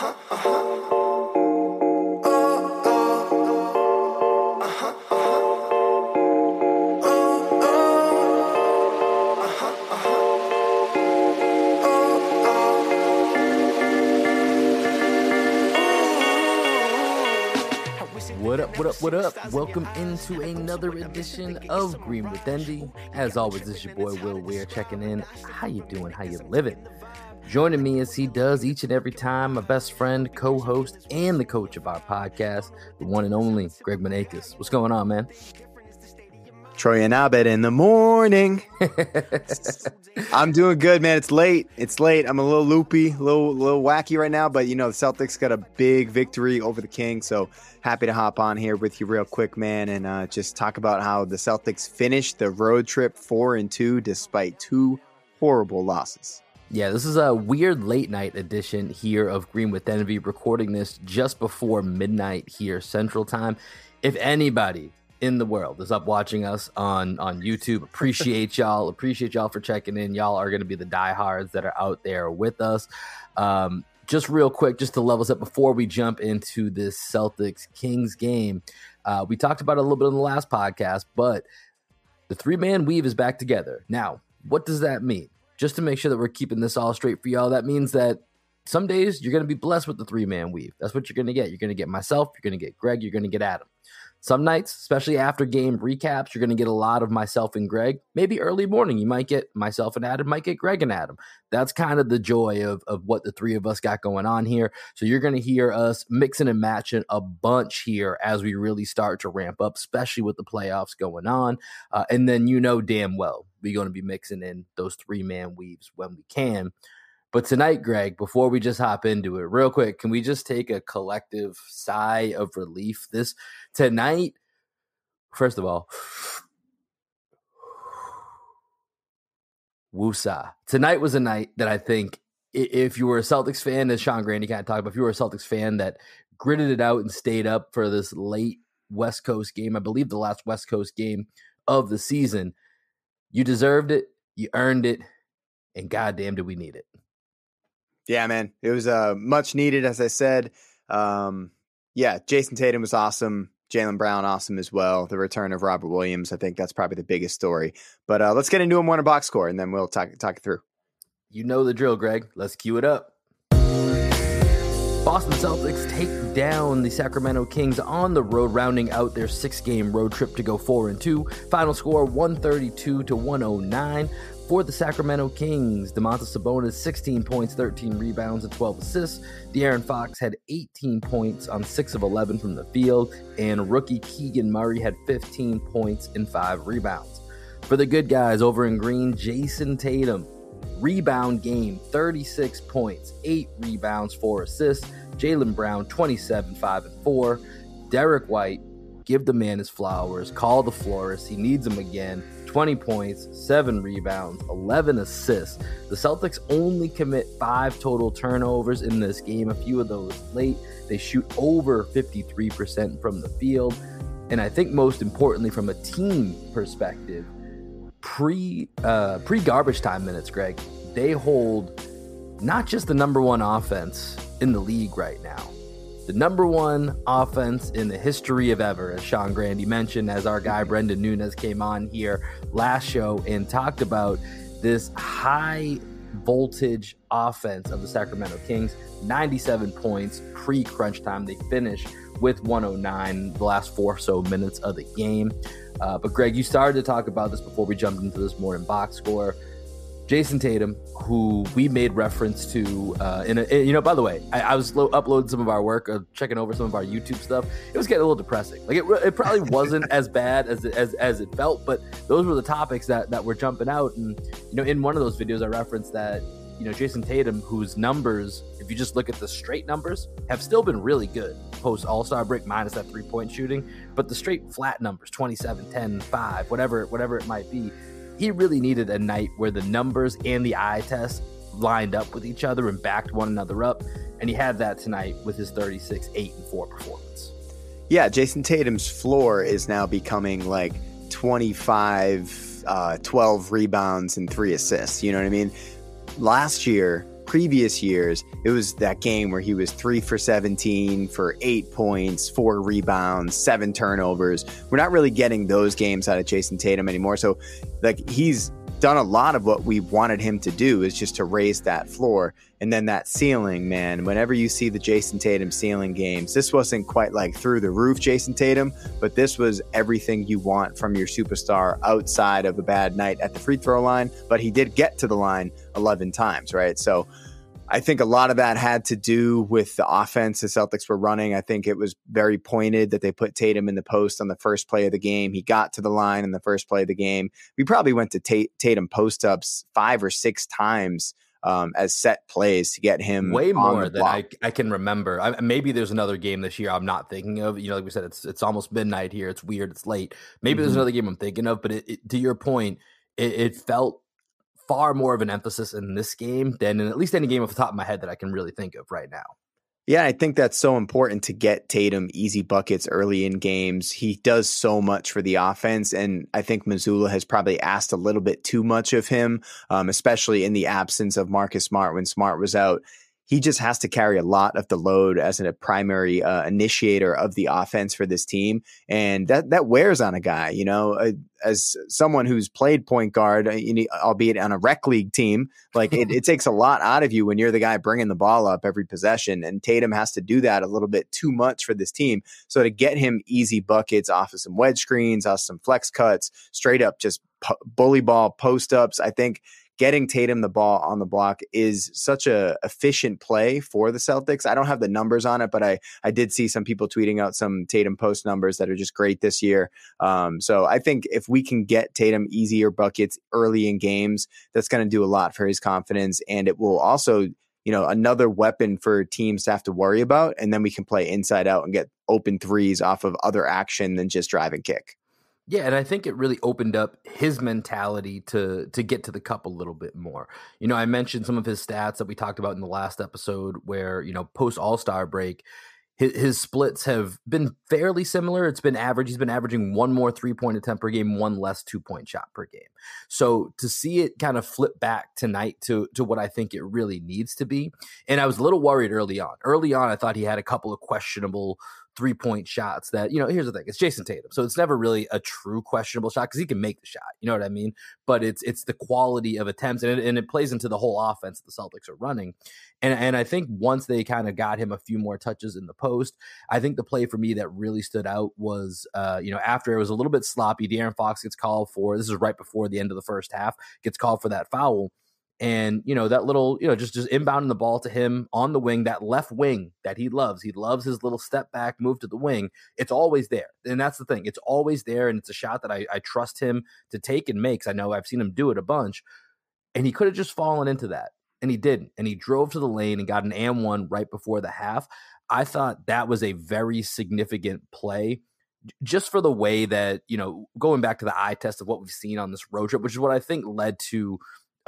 What up, what up, what up? Welcome into another edition of Green with Envy. As always, this is your boy Will Weir checking in. How you doing? How you living? Joining me as he does each and every time, my best friend, co-host, and the coach of our podcast, the one and only Greg Maneikis. What's going on, man? Troy and Abed in the morning. I'm doing good, man. It's late. It's late. I'm a little loopy, a little, little wacky right now, but you know, the Celtics got a big victory over the Kings. So happy to hop on here with you real quick, man, and uh, just talk about how the Celtics finished the road trip four and two despite two horrible losses. Yeah, this is a weird late night edition here of Green with Envy, recording this just before midnight here Central Time. If anybody in the world is up watching us on on YouTube. Appreciate y'all. Appreciate y'all for checking in. Y'all are going to be the diehards that are out there with us. Um, just real quick, just to level us up before we jump into this Celtics Kings game. Uh, we talked about it a little bit in the last podcast, but the three man weave is back together. Now, what does that mean? Just to make sure that we're keeping this all straight for y'all, that means that some days you're going to be blessed with the three man weave. That's what you're going to get. You're going to get myself, you're going to get Greg, you're going to get Adam. Some nights, especially after game recaps, you're going to get a lot of myself and Greg. Maybe early morning, you might get myself and Adam, might get Greg and Adam. That's kind of the joy of, of what the three of us got going on here. So you're going to hear us mixing and matching a bunch here as we really start to ramp up, especially with the playoffs going on. Uh, and then you know damn well we're going to be mixing in those three man weaves when we can. But tonight, Greg, before we just hop into it, real quick, can we just take a collective sigh of relief? This tonight, first of all, woosah. Tonight was a night that I think if you were a Celtics fan, as Sean Grandy kind of talked about, if you were a Celtics fan that gritted it out and stayed up for this late West Coast game, I believe the last West Coast game of the season, you deserved it, you earned it, and goddamn, did we need it. Yeah, man, it was uh, much needed, as I said. Um, yeah, Jayson Tatum was awesome. Jaylen Brown, awesome as well. The return of Robert Williams, I think that's probably the biggest story. But uh, let's get into a one box score, and then we'll talk talk it through. You know the drill, Greg. Let's cue it up. Boston Celtics take down the Sacramento Kings on the road, rounding out their six-game road trip to go four and two. Final score: one thirty-two to one hundred nine for the Sacramento Kings, Domantas Sabonis 16 points, 13 rebounds, and 12 assists. De'Aaron Fox had 18 points on 6 of 11 from the field, and rookie Keegan Murray had 15 points and 5 rebounds. For the good guys over in green, Jayson Tatum, rebound game, 36 points, 8 rebounds, 4 assists. Jaylen Brown, 27, 5 and 4. Derrick White, give the man his flowers, call the florist. He needs them again. 20 points, 7 rebounds, 11 assists. The Celtics only commit 5 total turnovers in this game, a few of those late. They shoot over 53% from the field. And I think most importantly from a team perspective, pre uh, pre garbage time minutes, Greg, they hold not just the number 1 offense in the league right now the number one offense in the history of ever, as Sean Grandy mentioned, as our guy Brendan Nunez came on here last show and talked about this high voltage offense of the Sacramento Kings. 97 points pre crunch time. They finish with 109 the last four so minutes of the game. Uh, but Greg, you started to talk about this before we jumped into this morning box score. Jayson Tatum, who we made reference to, uh, in, a, in you know, by the way, I, I was lo- uploading some of our work, uh, checking over some of our YouTube stuff. It was getting a little depressing. Like it, it probably wasn't as bad as it, as as it felt, but those were the topics that that were jumping out. And you know, in one of those videos, I referenced that you know Jayson Tatum, whose numbers, if you just look at the straight numbers, have still been really good post All Star break, minus that three point shooting, but the straight flat numbers, 27, 10, 5, whatever whatever it might be he really needed a night where the numbers and the eye test lined up with each other and backed one another up. And he had that tonight with his 36, 8, and 4 performance. Yeah, Jayson Tatum's floor is now becoming like 25, uh, 12 rebounds, and three assists. You know what I mean? Last year, previous years, it was that game where he was three for 17 for eight points, four rebounds, seven turnovers. We're not really getting those games out of Jayson Tatum anymore. So, like, he's done a lot of what we wanted him to do is just to raise that floor and then that ceiling man. Whenever you see the Jayson tatum ceiling games this wasn't quite like through the roof Jayson tatum but this was everything you want from your superstar outside of a bad night at the free throw line but he did get to the line 11 times right? So I think a lot of that had to do with the offense the Celtics were running. I think it was very pointed that they put Tatum in the post on the first play of the game. He got to the line in the first play of the game. We probably went to Tatum post ups five or six times um, as set plays to get him way more than I, I can remember. I, maybe there's another game this year I'm not thinking of. You know, like we said, it's it's almost midnight here. It's weird. It's late. Maybe mm-hmm. there's another game I'm thinking of. But it, it, to your point, it, it felt far more of an emphasis in this game than in at least any game off the top of my head that I can really think of right now. Yeah, I think that's so important to get Tatum easy buckets early in games. He does so much for the offense, and I think Mazzulla has probably asked a little bit too much of him, um, especially in the absence of Marcus Smart when Smart was out he just has to carry a lot of the load as a primary uh, initiator of the offense for this team, and that that wears on a guy. You know, uh, as someone who's played point guard, uh, albeit on a rec league team, like it, it takes a lot out of you when you're the guy bringing the ball up every possession, and Tatum has to do that a little bit too much for this team. So to get him easy buckets off of some wedge screens, off some flex cuts, straight up just bully ball post ups, I think getting Tatum the ball on the block is such a efficient play for the Celtics. I don't have the numbers on it, but I I did see some people tweeting out some Tatum post numbers that are just great this year. Um, so I think if we can get Tatum easier buckets early in games, that's going to do a lot for his confidence, and it will also you know another weapon for teams to have to worry about, and then we can play inside out and get open threes off of other action than just drive and kick. Yeah, and I think it really opened up his mentality to to get to the cup a little bit more. You know, I mentioned some of his stats that we talked about in the last episode where, you know, post All-Star break, his, his splits have been fairly similar. It's been average. He's been averaging one more three-point attempt per game, one less two-point shot per game. So to see it kind of flip back tonight to to what I think it really needs to be. And I was a little worried early on. Early on, I thought he had a couple of questionable three point shots that, you know, here's the thing it's Jayson Tatum. So it's never really a true questionable shot because he can make the shot. You know what I mean? But it's it's the quality of attempts and it, and it plays into the whole offense that the Celtics are running. And, and I think once they kind of got him a few more touches in the post, I think the play for me that really stood out was, uh, you know, after it was a little bit sloppy, De'Aaron Fox gets called for, this is right before the end of the first half, gets called for that foul and you know that little you know just just inbounding the ball to him on the wing that left wing that he loves. He loves his little step back move to the wing. It's always there and that's the thing. It's always there and it's a shot that i, I trust him to take and makes i know i've seen him do it a bunch and he could have just fallen into that and he didn't and he drove to the lane and got an am one right before the half. I thought that was a very significant play just for the way that you know going back to the eye test of what we've seen on this road trip which is what i think led to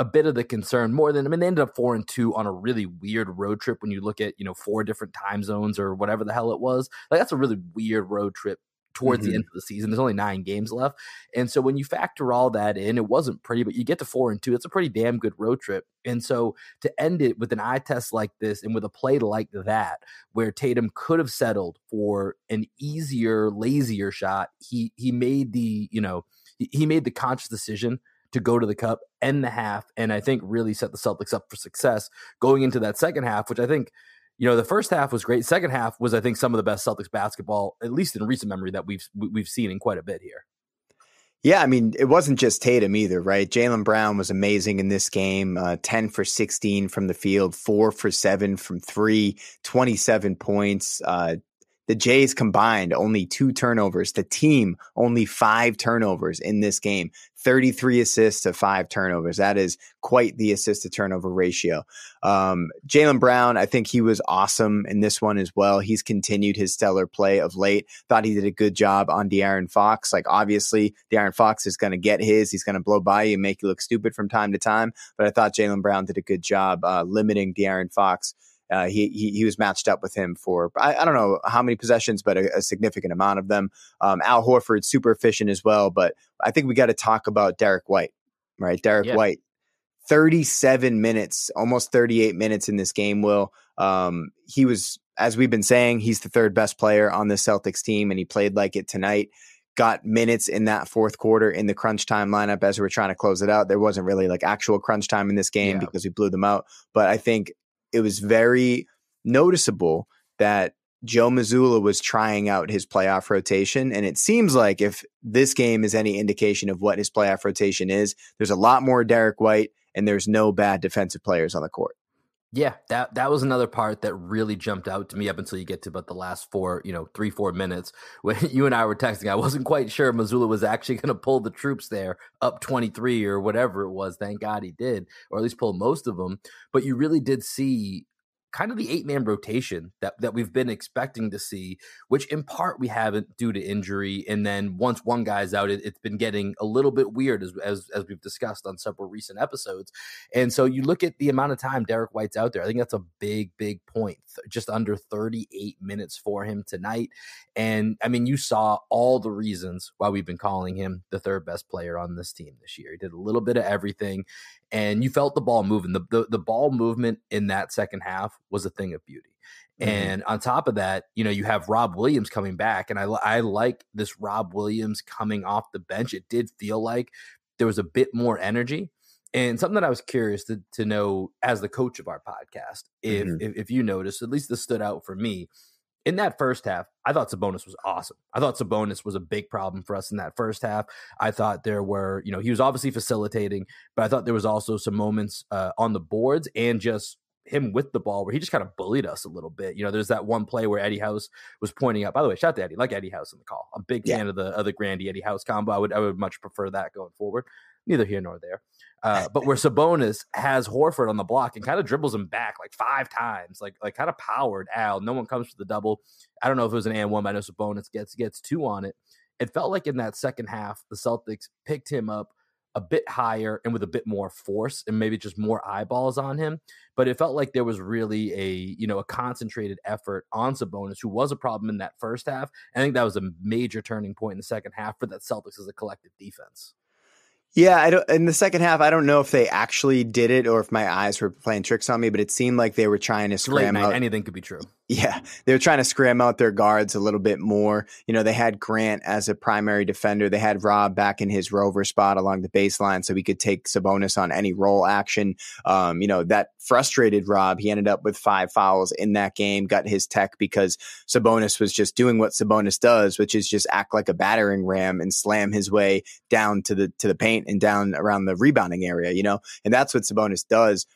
a bit of the concern more than I mean they ended up four and two on a really weird road trip when you look at you know four different time zones or whatever the hell it was. Like that's a really weird road trip towards mm-hmm. the end of the season. There's only nine games left. And so when you factor all that in it wasn't pretty but you get to four and two it's a pretty damn good road trip. And so to end it with an eye test like this and with a play like that where Tatum could have settled for an easier lazier shot he he made the you know he made the conscious decision to go to the cup, end the half, and I think really set the Celtics up for success going into that second half, which I think, you know, the first half was great. Second half was, I think, some of the best Celtics basketball, at least in recent memory, that we've we've seen in quite a bit here. Yeah, I mean, it wasn't just Tatum either, right? Jaylen Brown was amazing in this game. Uh, 10 for 16 from the field, 4 for 7 from 3, 27 points. Uh, the Jays combined only two turnovers. The team only five turnovers in this game. 33 assists to five turnovers. That is quite the assist to turnover ratio. Um, Jaylen Brown, I think he was awesome in this one as well. He's continued his stellar play of late. Thought he did a good job on De'Aaron Fox. Like, obviously, De'Aaron Fox is going to get his. He's going to blow by you and make you look stupid from time to time. But I thought Jaylen Brown did a good job uh, limiting De'Aaron Fox uh, he, he, he was matched up with him for I, I don't know how many possessions, but a, a significant amount of them. Um, Al Horford super efficient as well, but I think we got to talk about Derrick White, right? Derrick yeah. White, 37 minutes, almost 38 minutes in this game, Will. Um, he was, as we've been saying, he's the third best player on the Celtics team, and he played like it tonight. Got minutes in that fourth quarter in the crunch time lineup as we were trying to close it out. There wasn't really like actual crunch time in this game yeah. because we blew them out. But I think it was very noticeable that Joe Mazzulla was trying out his playoff rotation. And it seems like if this game is any indication of what his playoff rotation is, there's a lot more Derrick White and there's no bad defensive players on the court. Yeah, that that was another part that really jumped out to me up until you get to about the last four, you know, three, four minutes when you and I were texting. I wasn't quite sure Mazzulla was actually going to pull the troops there up 23 or whatever it was. Thank God he did, or at least pull most of them. But you really did see kind of the eight man rotation that, that we've been expecting to see, which in part we haven't due to injury. And then once one guy's out, it, has been getting a little bit weird as, as, as we've discussed on several recent episodes. And so you look at the amount of time Derrick White's out there. I think that's a big, big point. Just under 38 minutes for him tonight. And I mean, you saw all the reasons why we've been calling him the third best player on this team this year. He did a little bit of everything and you felt the ball moving. The, the, the ball movement in that second half was a thing of beauty. Mm-hmm. And on top of that, you know, you have Rob Williams coming back, and I I like this Rob Williams coming off the bench. It did feel like there was a bit more energy. And something that I was curious to, to know as the coach of our podcast, if, mm-hmm. if, if you noticed, at least this stood out for me, in that first half, I thought Sabonis was awesome. I thought Sabonis was a big problem for us in that first half. I thought there were, you know, he was obviously facilitating, but I thought there was also some moments uh, on the boards and just him with the ball where he just kind of bullied us a little bit. You know, there's that one play where Eddie House was pointing out. By the way, shout out to Eddie, like Eddie House in the call. I'm a big yeah. fan of the other the Grandy Eddie House combo. I would I would much prefer that going forward. Neither here nor there. Uh, but where Sabonis has Horford on the block and kind of dribbles him back like five times, like like kind of powered Al. No one comes for the double. I don't know if it was an and one, but I know Sabonis gets gets two on it. It felt like in that second half, the Celtics picked him up a bit higher and with a bit more force and maybe just more eyeballs on him. But it felt like there was really a you know a concentrated effort on Sabonis, who was a problem in that first half. I think that was a major turning point in the second half for that Celtics as a collective defense. Yeah, I don't. In the second half, I don't know if they actually did it or if my eyes were playing tricks on me, but it seemed like they were trying to scram out. Anything could be true. Yeah, they were trying to scram out their guards a little bit more. You know, they had Grant as a primary defender. They had Rob back in his rover spot along the baseline, so he could take Sabonis on any roll action. Um, you know, that frustrated Rob. He ended up with five fouls in that game. Got his tech because Sabonis was just doing what Sabonis does, which is just act like a battering ram and slam his way down to the to the paint and down around the rebounding area. You know, and that's what Sabonis does.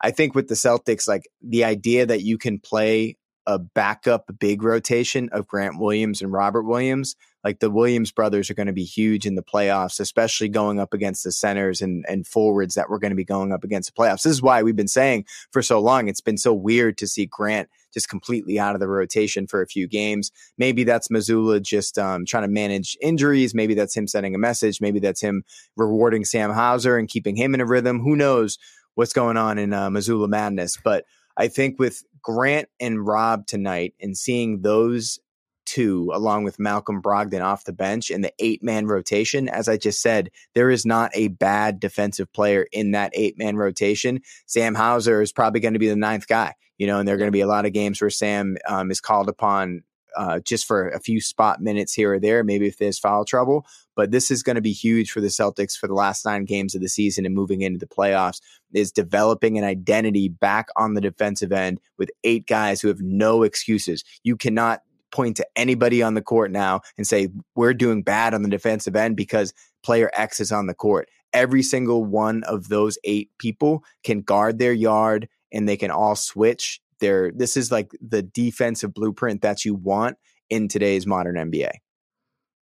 I think with the Celtics, like the idea that you can play a backup big rotation of Grant Williams and Robert Williams. Like the Williams brothers are going to be huge in the playoffs, especially going up against the centers and, and forwards that we're going to be going up against the playoffs. This is why we've been saying for so long it's been so weird to see Grant just completely out of the rotation for a few games. Maybe that's Mazzulla just um, trying to manage injuries. Maybe that's him sending a message. Maybe that's him rewarding Sam Hauser and keeping him in a rhythm. Who knows what's going on in uh, Mazzulla madness? But I think with Grant and Rob tonight and seeing those two along with Malcolm Brogdon off the bench in the eight man rotation, as I just said, there is not a bad defensive player in that eight man rotation. Sam Hauser is probably going to be the ninth guy, you know, and there are going to be a lot of games where Sam um, is called upon uh, just for a few spot minutes here or there, maybe if there's foul trouble. But this is going to be huge for the Celtics for the last nine games of the season and moving into the playoffs is developing an identity back on the defensive end with eight guys who have no excuses. You cannot point to anybody on the court now and say, we're doing bad on the defensive end because player X is on the court. Every single one of those eight people can guard their yard and they can all switch they're this is like the defensive blueprint that you want in today's modern NBA.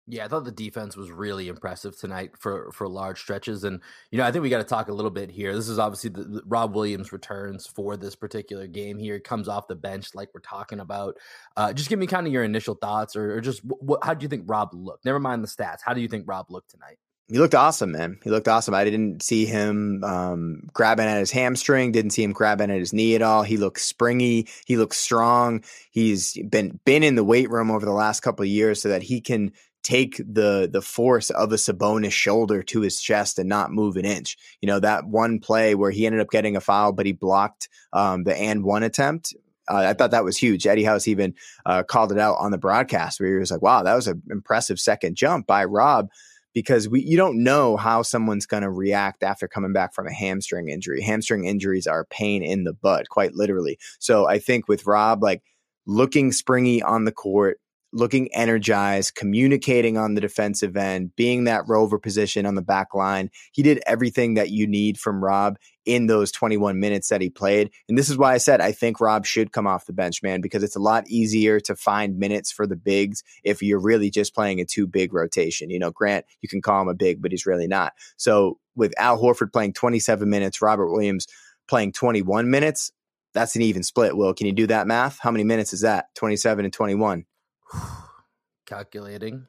Yeah, I thought the defense was really impressive tonight for for large stretches, and you know I think we got to talk a little bit here. This is obviously the, the, Rob Williams returns for this particular game here. He comes off the bench like we're talking about. Uh, just give me kind of your initial thoughts, or, or just what, how do you think Rob looked? Never mind the stats. How do you think Rob looked tonight? He looked awesome, man. He looked awesome. I didn't see him um, grabbing at his hamstring. Didn't see him grabbing at his knee at all. He looks springy. He looks strong. He's been been in the weight room over the last couple of years so that he can take the the force of a Sabonis shoulder to his chest and not move an inch. You know that one play where he ended up getting a foul, but he blocked um, the and one attempt. Uh, I thought that was huge. Eddie House even uh, called it out on the broadcast where he was like, "Wow, that was an impressive second jump by Rob." Because we you don't know how someone's going to react after coming back from a hamstring injury. Hamstring injuries are pain in the butt, quite literally. So I think with Rob, like looking springy on the court, looking energized, communicating on the defensive end, being that rover position on the back line. He did everything that you need from Rob in those 21 minutes that he played. And this is why I said I think Rob should come off the bench, man, because it's a lot easier to find minutes for the bigs if you're really just playing a two big rotation. You know, Grant, you can call him a big, but he's really not. So with Al Horford playing 27 minutes, Robert Williams playing 21 minutes, that's an even split. Will, can you do that math? How many minutes is that? 27 and 21. Calculating.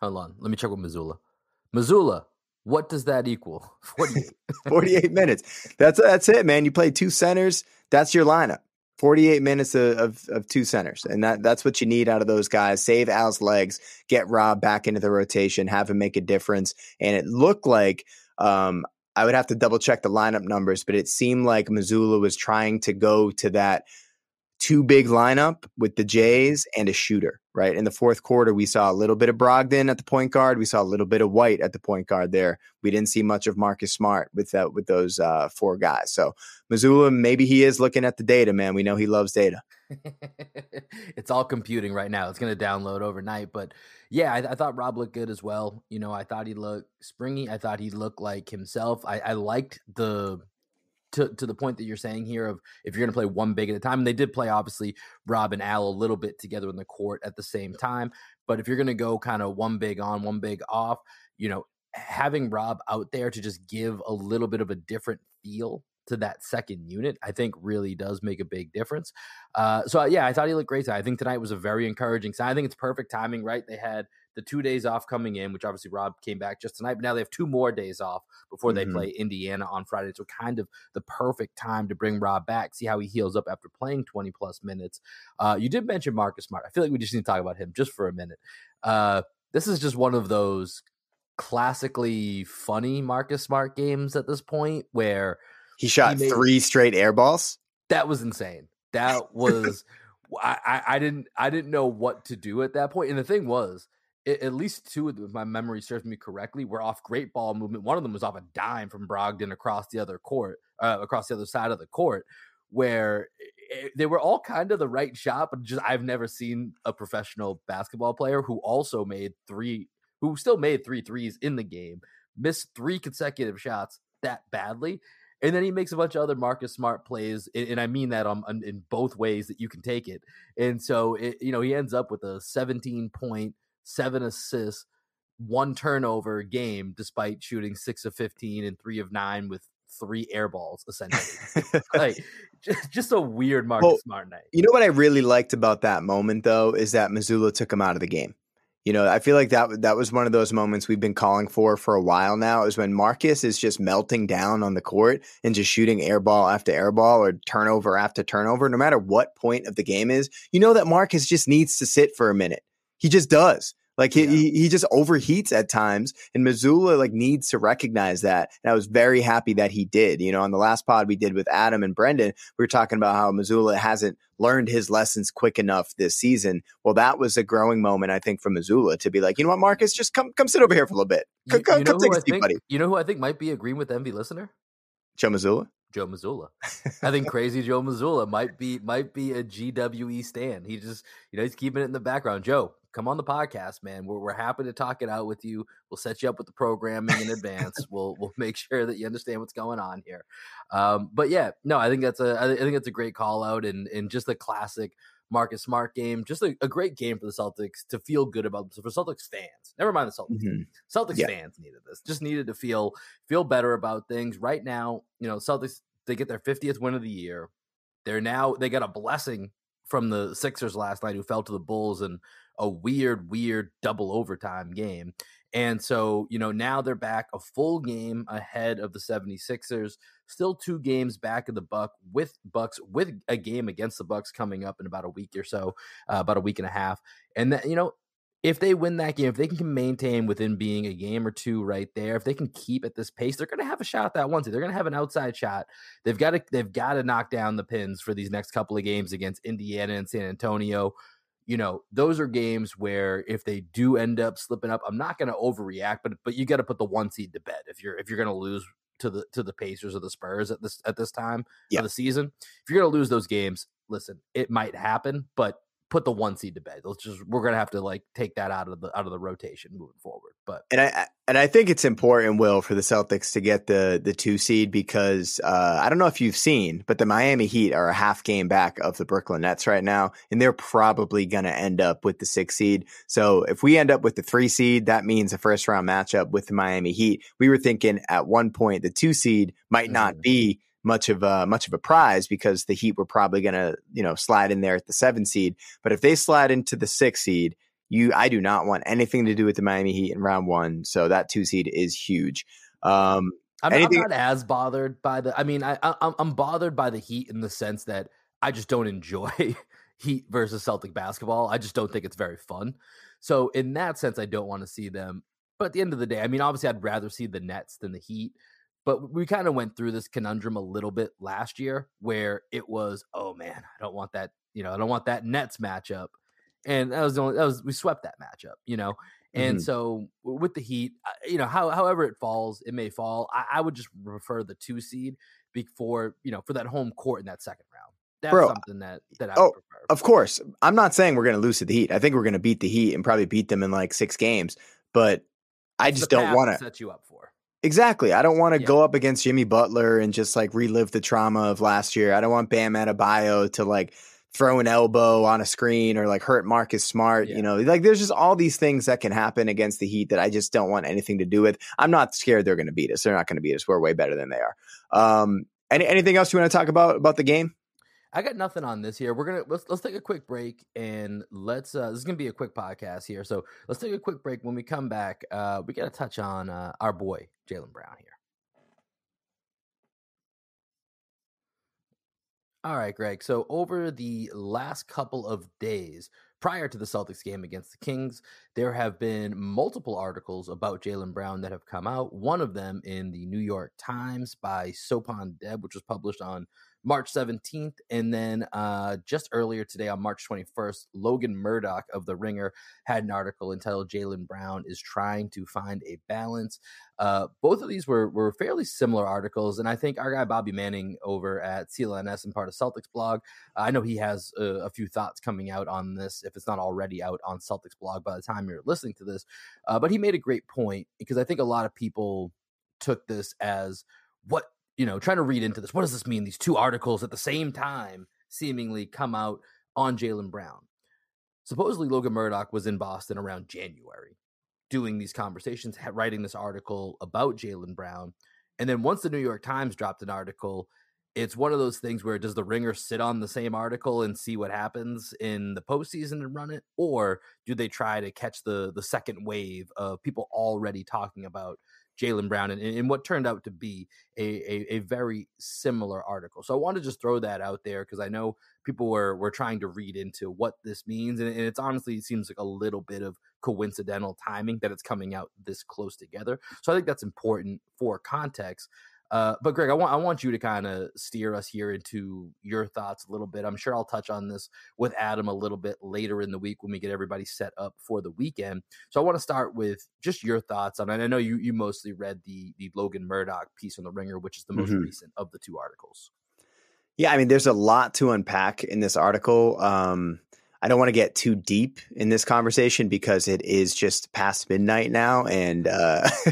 Hold on. Let me check with Mazzulla. Mazzulla, what does that equal? 48. 48 minutes. That's that's it, man. You play two centers. That's your lineup. 48 minutes of, of, of, two centers. And that, that's what you need out of those guys. Save Al's legs, get Rob back into the rotation, have him make a difference. And it looked like um, I would have to double check the lineup numbers, but it seemed like Mazzulla was trying to go to that – two big lineup with the Jays and a shooter, right? In the fourth quarter, we saw a little bit of Brogdon at the point guard. We saw a little bit of White at the point guard there. We didn't see much of Marcus Smart with that, with those uh, four guys. So Mazzulla, maybe he is looking at the data, man. We know he loves data. it's all computing right now. It's going to download overnight. But yeah, I, I, thought Rob looked good as well. You know, I thought he looked springy. I thought he looked like himself. I, I liked the to, to the point that you're saying here of if you're going to play one big at a time, and they did play obviously Rob and Al a little bit together in the court at the same time. But if you're going to go kind of one big on, one big off, you know, having Rob out there to just give a little bit of a different feel to that second unit, I think really does make a big difference. Uh, so yeah, I thought he looked great. I think tonight was a very encouraging sign. I think it's perfect timing, right? They had the two days off coming in, which obviously Rob came back just tonight, but now they have two more days off before they mm-hmm. play Indiana on Friday. So kind of the perfect time to bring Rob back, see how he heals up after playing 20 plus minutes. Uh, you did mention Marcus Smart. I feel like we just need to talk about him just for a minute. Uh, this is just one of those classically funny Marcus Smart games at this point where he shot he three straight air balls. That was insane. That was I, I didn't I didn't know what to do at that point. And the thing was, at least two of them, if my memory serves me correctly, were off great ball movement. One of them was off a dime from Brogdon across the other court, uh, across the other side of the court, where it, they were all kind of the right shot, but just I've never seen a professional basketball player who also made three, who still made three threes in the game, missed three consecutive shots that badly. And then he makes a bunch of other Marcus Smart plays, and, I mean that on, on, in both ways that you can take it. And so, it, you know, he ends up with a 17 point seven assists, one turnover game, despite shooting six of 15 and three of nine with three air balls, essentially. like, just, just a weird Marcus well, Smart night. You know what I really liked about that moment, though, is that Mazzulla took him out of the game. You know, I feel like that that was one of those moments we've been calling for for a while now. Is when Marcus is just melting down on the court and just shooting air ball after air ball or turnover after turnover. No matter what point of the game is, you know that Marcus just needs to sit for a minute. He just does. Like he, yeah. he, he just overheats at times, and Mazzulla like needs to recognize that. And I was very happy that he did. You know, on the last pod we did with Adam and Brendan, we were talking about how Mazzulla hasn't learned his lessons quick enough this season. Well, that was a growing moment, I think, for Mazzulla to be like, you know what, Marcus, just come come sit over here for a little bit. Come, you, come, you know come take a seat, buddy. You know who I think might be a Green with Envy listener? Joe Mazzulla. Joe Mazzulla. I think crazy Joe Mazzulla might be might be a GWE stand. He just you know he's keeping it in the background. Joe, come on the podcast, man. We're we're happy to talk it out with you. We'll set you up with the programming in advance. we'll we'll make sure that you understand what's going on here. Um, but yeah, no, I think that's a I think that's a great call out and and just a classic Marcus Smart game. Just a, a, great game for the Celtics to feel good about. So for Celtics fans, never mind the Celtics. Mm-hmm. Celtics yeah. fans needed this. Just needed to feel feel better about things. Right now, you know, Celtics they get their 50th win of the year. They're now they got a blessing from the Sixers last night who fell to the Bulls in a weird, weird double overtime game. And so, you know, now they're back a full game ahead of the 76ers, still two games back of the Buck with Bucks with a game against the Bucks coming up in about a week or so, uh, about a week and a half. And that, you know, if they win that game, if they can maintain within being a game or two right there, if they can keep at this pace, they're going to have a shot at that one. They're going to have an outside shot. They've got to they've got to knock down the pins for these next couple of games against Indiana and San Antonio. You know, those are games where if they do end up slipping up, I'm not going to overreact, but but you got to put the one seed to bed if you're if you're going to lose to the to the Pacers or the Spurs at this at this time of the season. If you're going to lose those games, listen, it might happen, but put the one seed to bed. Let's just we're gonna have to like take that out of the out of the rotation moving forward. But and I and I think it's important, Will, for the Celtics to get the the two seed because uh, I don't know if you've seen, but the Miami Heat are a half game back of the Brooklyn Nets right now, and they're probably gonna end up with the six seed. So if we end up with the three seed, that means a first round matchup with the Miami Heat. We were thinking at one point the two seed might mm-hmm. not be much of a much of a prize because the Heat were probably going to you know slide in there at the seven seed. But if they slide into the six seed, you I do not want anything to do with the Miami Heat in round one. So that two seed is huge. Um, I'm, anything- I'm not as bothered by the. I mean, I, I I'm bothered by the Heat in the sense that I just don't enjoy Heat versus Celtic basketball. I just don't think it's very fun. So in that sense, I don't want to see them. But at the end of the day, I mean, obviously, I'd rather see the Nets than the Heat. But we kind of went through this conundrum a little bit last year where it was, oh man, I don't want that, you know, I don't want that Nets matchup. And that was the only, that was, we swept that matchup, you know? And mm-hmm. so with the Heat, you know, how, however it falls, it may fall. I, I, would just prefer the two seed before, you know, for that home court in that second round. That's Bro, something that, that I oh, prefer. Of course. I'm not saying we're going to lose to the Heat. I think we're going to beat the Heat and probably beat them in like six games. But I just don't want to set you up for. Exactly. I don't want to yeah. go up against Jimmy Butler and just like relive the trauma of last year. I don't want Bam Adebayo to like throw an elbow on a screen or like hurt Marcus Smart. Yeah. You know, like there's just all these things that can happen against the Heat that I just don't want anything to do with. I'm not scared they're going to beat us. They're not going to beat us. We're way better than they are. Um, any anything else you want to talk about about the game? I got nothing on this here. We're gonna let's let's take a quick break and let's. Uh, this is gonna be a quick podcast here, so let's take a quick break. When we come back, uh, we got to touch on uh, our boy Jaylen Brown here. All right, Greg. So over the last couple of days, prior to the Celtics game against the Kings, there have been multiple articles about Jaylen Brown that have come out. One of them in the New York Times by Sopan Deb, which was published on March 17th. And then uh, just earlier today on March 21st, Logan Murdock of The Ringer had an article entitled Jaylen Brown is trying to find a balance. Uh, both of these were, were fairly similar articles. And I think our guy Bobby Manning over at CLNS and part of Celtics blog, I know he has a, a, few thoughts coming out on this, if it's not already out on Celtics blog by the time you're listening to this. Uh, but he made a great point because I think a lot of people took this as what you know, trying to read into this. What does this mean? These two articles at the same time seemingly come out on Jaylen Brown. Supposedly, Logan Murdock was in Boston around January doing these conversations, writing this article about Jaylen Brown. And then once the New York Times dropped an article, it's one of those things where does the ringer sit on the same article and see what happens in the postseason and run it, or do they try to catch the the second wave of people already talking about Jaylen Brown and, and what turned out to be a, a, a, very similar article. So I want to just throw that out there because I know people were were trying to read into what this means, and, and it's honestly it seems like a little bit of coincidental timing that it's coming out this close together. So I think that's important for context. Uh, but Greg, I want I want you to kind of steer us here into your thoughts a little bit. I'm sure I'll touch on this with Adam a little bit later in the week when we get everybody set up for the weekend. So I want to start with just your thoughts on it. I know you you mostly read the the Logan Murdock piece on the Ringer, which is the most mm-hmm. recent of the two articles. Yeah, I mean, there's a lot to unpack in this article. Um, I don't want to get too deep in this conversation because it is just past midnight now, and uh,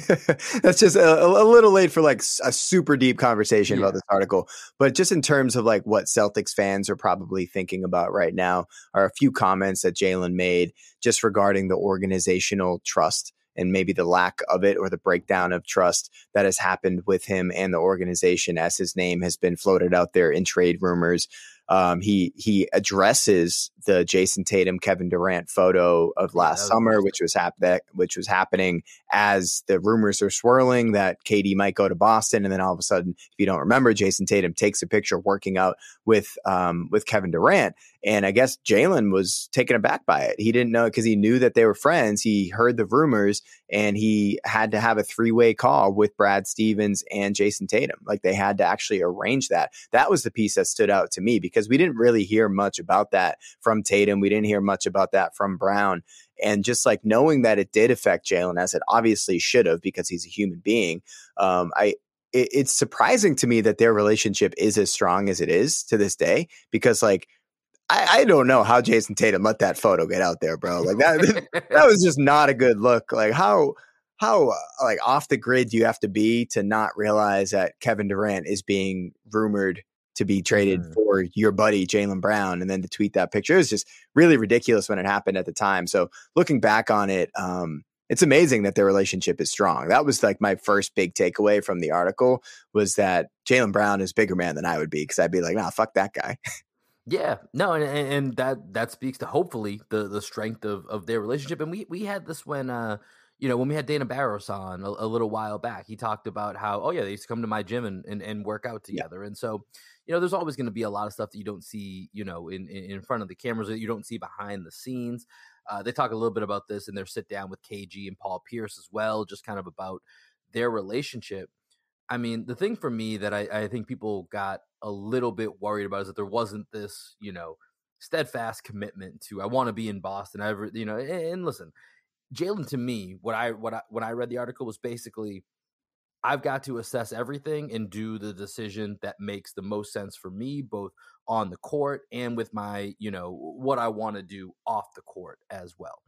that's just a, a, little late for like a super deep conversation yeah. about this article. But just in terms of like what Celtics fans are probably thinking about right now, are a few comments that Jaylen made just regarding the organizational trust and maybe the lack of it or the breakdown of trust that has happened with him and the organization as his name has been floated out there in trade rumors. Um, he he addresses the Jayson Tatum Kevin Durant photo of last yeah, summer, which was hap- that, which was happening as the rumors are swirling that KD might go to Boston, and then all of a sudden, if you don't remember, Jayson Tatum takes a picture working out with um, with Kevin Durant, and I guess Jaylen was taken aback by it. He didn't know because he knew that they were friends. He heard the rumors and he had to have a three way call with Brad Stevens and Jayson Tatum. Like they had to actually arrange that. That was the piece that stood out to me because we didn't really hear much about that from Tatum. We didn't hear much about that from Brown. And just like knowing that it did affect Jaylen, as it obviously should have because he's a human being, um, I, it's surprising to me that their relationship is as strong as it is to this day because like I, I, don't know how Jayson Tatum let that photo get out there, bro. Like that, that was just not a good look. Like how, how uh, like off the grid do you have to be to not realize that Kevin Durant is being rumored to be traded mm. for your buddy Jaylen Brown, and then to tweet that picture it was just really ridiculous when it happened at the time. So looking back on it, um, it's amazing that their relationship is strong. That was like my first big takeaway from the article was that Jaylen Brown is bigger man than I would be because I'd be like, nah, fuck that guy. Yeah, no, and, and that that speaks to hopefully the the strength of of their relationship. And we we had this when uh you know when we had Dana Barros on a, a little while back. He talked about how oh yeah they used to come to my gym and and, and work out together. Yeah. And so you know there's always going to be a lot of stuff that you don't see you know in in front of the cameras that you don't see behind the scenes. Uh, they talk a little bit about this in their sit down with KG and Paul Pierce as well, just kind of about their relationship. I mean, the thing for me that I, I think people got a little bit worried about is that there wasn't this, you know, steadfast commitment to I want to be in Boston. I ever, you know, and, and listen, Jaylen to me, what I what I when I read the article was basically I've got to assess everything and do the decision that makes the most sense for me, both on the court and with my, you know, what I want to do off the court as well.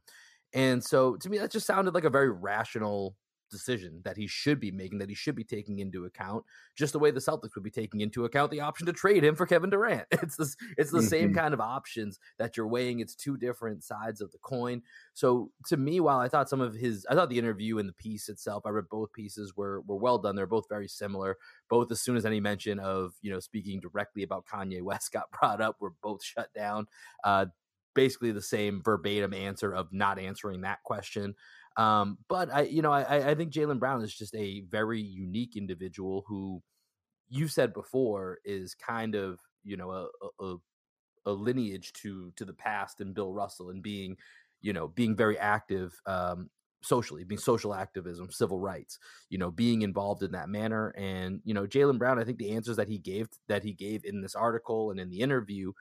And so to me, that just sounded like a very rational decision that he should be making, that he should be taking into account, just the way the Celtics would be taking into account the option to trade him for Kevin Durant. It's this, it's the mm-hmm. same kind of options that you're weighing. It's two different sides of the coin. So to me, while I thought some of his, I thought the interview and the piece itself, I read both pieces were were well done. They're both very similar. Both as soon as any mention of you know speaking directly about Kanye West got brought up, were both shut down. Uh, basically the same verbatim answer of not answering that question. Um, but I, you know, I, I think Jaylen Brown is just a very unique individual who you said before is kind of, you know, a, a, a lineage to to the past and Bill Russell and being, you know, being very active um, socially, being social activism, civil rights, you know, being involved in that manner. And you know, Jaylen Brown, I think the answers that he gave that he gave in this article and in the interview,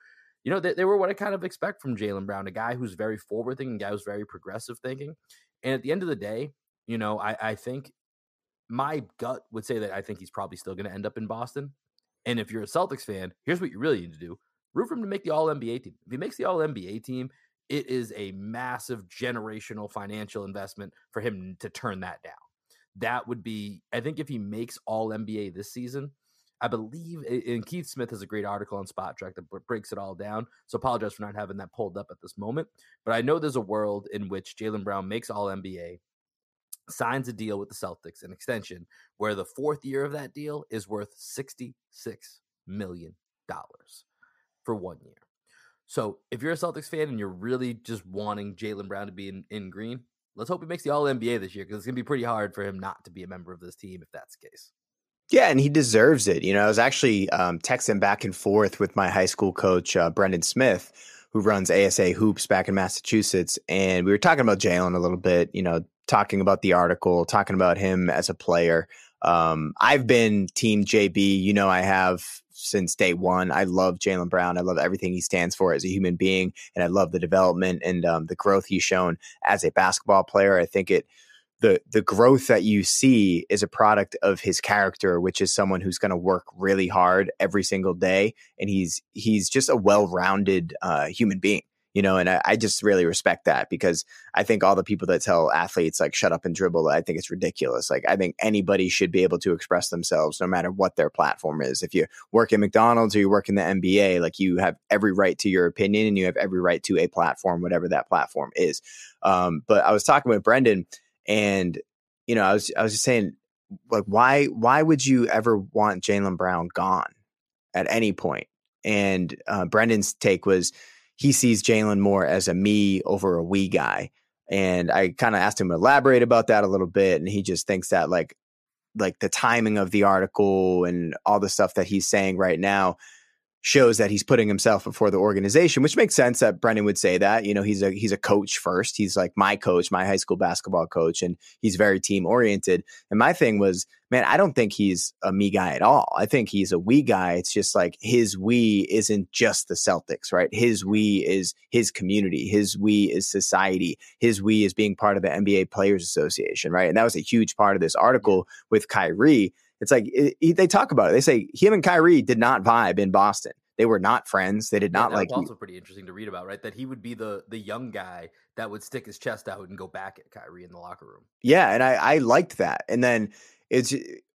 you know, they, they were what I kind of expect from Jaylen Brown, a guy who's very forward thinking, a guy who's very progressive thinking. And at the end of the day, you know, I, I think my gut would say that I think he's probably still going to end up in Boston. And if you're a Celtics fan, here's what you really need to do root for him to make the All NBA team. If he makes the All NBA team, it is a massive generational financial investment for him to turn that down. That would be, I think, if he makes All NBA this season, I believe, and Keith Smith has a great article on Spotrac that breaks it all down. So apologize for not having that pulled up at this moment. But I know there's a world in which Jaylen Brown makes All NBA, signs a deal with the Celtics, an extension, where the fourth year of that deal is worth $66 million for one year. So if you're a Celtics fan and you're really just wanting Jaylen Brown to be in, in green, let's hope he makes the All NBA this year because it's going to be pretty hard for him not to be a member of this team if that's the case. Yeah, and he deserves it. You know, I was actually um, texting back and forth with my high school coach, uh, Brendan Smith, who runs ASA Hoops back in Massachusetts. And we were talking about Jaylen a little bit, you know, talking about the article, talking about him as a player. Um, I've been Team JB. You know, I have since day one. I love Jaylen Brown. I love everything he stands for as a human being, and I love the development and um, the growth he's shown as a basketball player. I think it the the growth that you see is a product of his character which is someone who's going to work really hard every single day and he's he's just a well-rounded uh, human being you know and I, I, just really respect that because i think all the people that tell athletes like shut up and dribble i think it's ridiculous. Like i think anybody should be able to express themselves no matter what their platform is. If you work in mcdonald's or you work in the nba like you have every right to your opinion and you have every right to a platform whatever that platform is. Um, but i was talking with brendan and you know, I was I was just saying, like, why why would you ever want Jaylen Brown gone at any point? And uh, Brendan's take was he sees Jaylen more as a me over a we guy. And I kind of asked him to elaborate about that a little bit, and he just thinks that like like the timing of the article and all the stuff that he's saying right now shows that he's putting himself before the organization, which makes sense that Brendan would say that. You know, he's a he's a coach first. He's like my coach, my high school basketball coach, and he's very team oriented. And my thing was, man, I don't think he's a me guy at all. I think he's a we guy. It's just like his we isn't just the Celtics, right? His we is his community. His we is society. His we is being part of the NBA Players Association, right? And that was a huge part of this article with Kyrie it's like it, it, they talk about it. They say him and Kyrie did not vibe in Boston. They were not friends. They did not yeah, like. Also, pretty interesting to read about, right? That he would be the the young guy that would stick his chest out and go back at Kyrie in the locker room. Yeah, and I I liked that. And then it's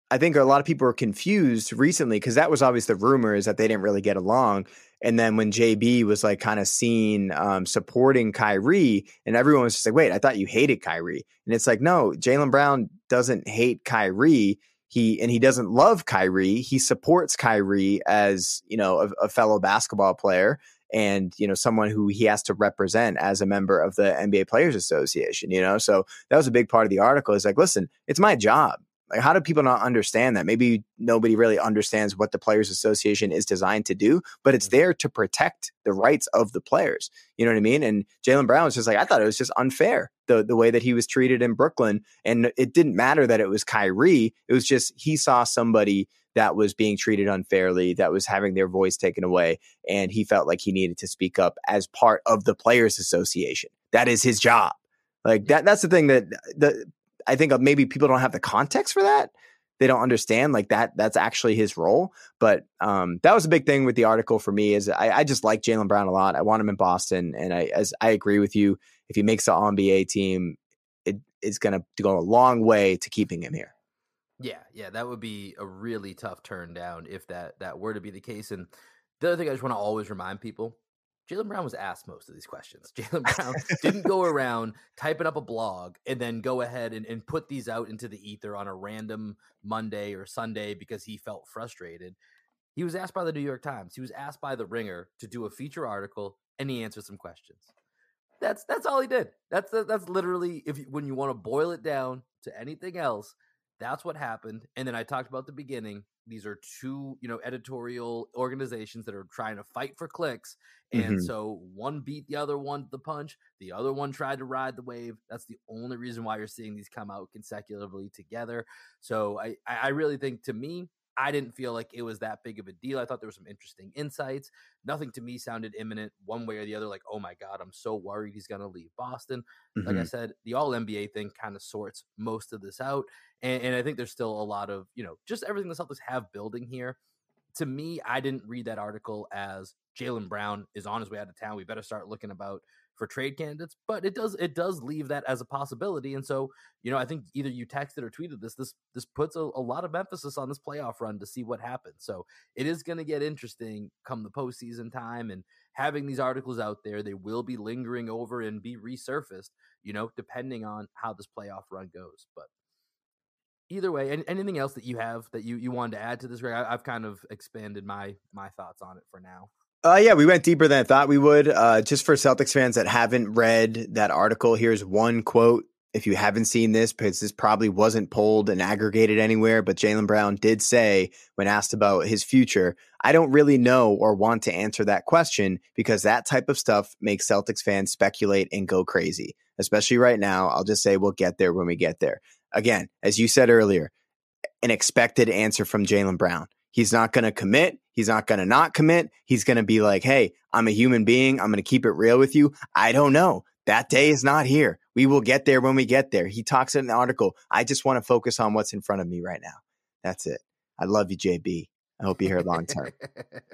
I think a lot of people were confused recently because that was always the rumor is that they didn't really get along. And then when JB was like kind of seen um, supporting Kyrie, and everyone was just like, "Wait, I thought you hated Kyrie," and it's like, no, Jaylen Brown doesn't hate Kyrie he and he doesn't love Kyrie. He supports Kyrie as you know a, a, fellow basketball player and you know someone who he has to represent as a member of the NBA Players Association. You know, so that was a big part of the article. Is like, listen, it's my job. Like, how do people not understand that? Maybe nobody really understands what the Players Association is designed to do, but it's mm-hmm. there to protect the rights of the players. You know what I mean? And Jaylen Brown was just like, I thought it was just unfair the the way that he was treated in Brooklyn, and it didn't matter that it was Kyrie. It was just he saw somebody that was being treated unfairly, that was having their voice taken away, and he felt like he needed to speak up as part of the Players Association. That is his job. Like that. That's the thing that the I think maybe people don't have the context for that. They don't understand like that. That's actually his role. But um, that was a big thing with the article for me. Is I, I just like Jaylen Brown a lot. I want him in Boston, and I as I agree with you. If he makes the NBA team, it is going to go a long way to keeping him here. Yeah, yeah, that would be a really tough turn down if that that were to be the case. And the other thing I just want to always remind people Jaylen Brown was asked most of these questions. Jaylen Brown didn't go around typing up a blog and then go ahead and, and put these out into the ether on a random Monday or Sunday because he felt frustrated. He was asked by the New York Times, he was asked by the Ringer to do a feature article, and he answered some questions. That's that's all he did. That's that's literally if you, when you want to boil it down to anything else, that's what happened. And then I talked about the beginning. These are two, you know, editorial organizations that are trying to fight for clicks. And mm-hmm. so one beat the other one the punch. The other one tried to ride the wave. That's the only reason why you're seeing these come out consecutively together. So I, I really think to me, I didn't feel like it was that big of a deal. I thought there were some interesting insights. Nothing to me sounded imminent one way or the other. Like, oh my God, I'm so worried he's going to leave Boston. Mm-hmm. Like I mm-hmm. said, the all NBA thing kind of sorts most of this out. And, and, I think there's still a lot of, you know, just everything the Celtics have building here. To me, I didn't read that article as Jaylen Brown is on his way out of town. We better start looking about for trade candidates, but it does it does leave that as a possibility. And so, you know, I think either you texted or tweeted this. This this puts a, a lot of emphasis on this playoff run to see what happens. So it is going to get interesting come the postseason time and having these articles out there. They will be lingering over and be resurfaced. You know, depending on how this playoff run goes, but. Either way, any, anything else that you have that you, you wanted to add to this, Greg? I, I've kind of expanded my my thoughts on it for now. Uh, yeah, we went deeper than I thought we would. Uh, just for Celtics fans that haven't read that article, here's one quote. If you haven't seen this, because this probably wasn't pulled and aggregated anywhere, but Jaylen Brown did say when asked about his future, I don't really know or want to answer that question because that type of stuff makes Celtics fans speculate and go crazy. Especially right now, I'll just say we'll get there when we get there. Again, as you said earlier, an expected answer from Jaylen Brown. He's not going to commit. He's not going to not commit. He's going to be like, hey, I'm a human being. I'm going to keep it real with you. I don't know. That day is not here. We will get there when we get there. He talks in the article. I just want to focus on what's in front of me right now. That's it. I love you, JB. I hope you're here long term.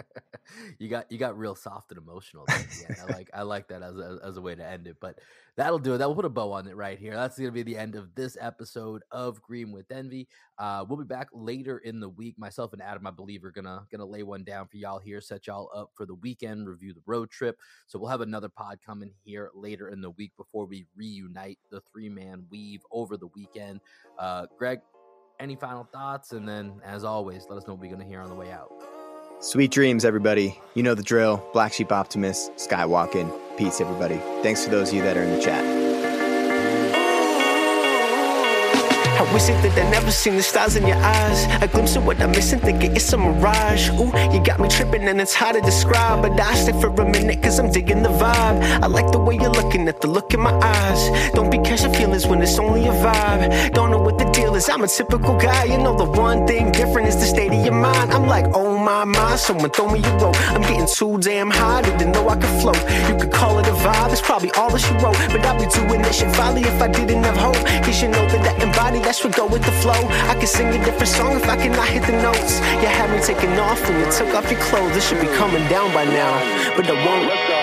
you got you got real soft and emotional. Yeah, I like I like that as a, as a way to end it. But that'll do it. That will put a bow on it right here. That's to be the end of this episode of Green with Envy. Uh, we'll be back later in the week. Myself and Adam, I believe, are gonna gonna lay one down for y'all here, set y'all up for the weekend, review the road trip. So we'll have another pod coming here later in the week before we reunite the three man weave over the weekend. Uh, Greg, any final thoughts? And then, as always, let us know what we're going to hear on the way out. Sweet dreams, everybody. You know the drill. Black Sheep Optimist, Skywalking. Peace, everybody. Thanks to those of you that are in the chat. I wish it that I never seen the stars in your eyes. A glimpse of what I'm missing, thinking it's a mirage. Ooh, you got me tripping and it's hard to describe. But I stay for a minute cause I'm digging the vibe. I like the way you're looking at the look in my eyes. Don't be catching feelings when it's only a vibe. Don't know what the deal is, I'm a typical guy. You know, the one thing different is the state of your mind. I'm like, oh my, my, someone throw me a rope. I'm getting too damn high, didn't know I could float. You could call it a vibe, it's probably all that she wrote. But I'd be doing this shit folly if I didn't have hope. Cause you know that I embody that's what go with the flow. I could sing a different song if I cannot hit the notes. You had me taking off when you took off your clothes. This should be coming down by now, but I won't.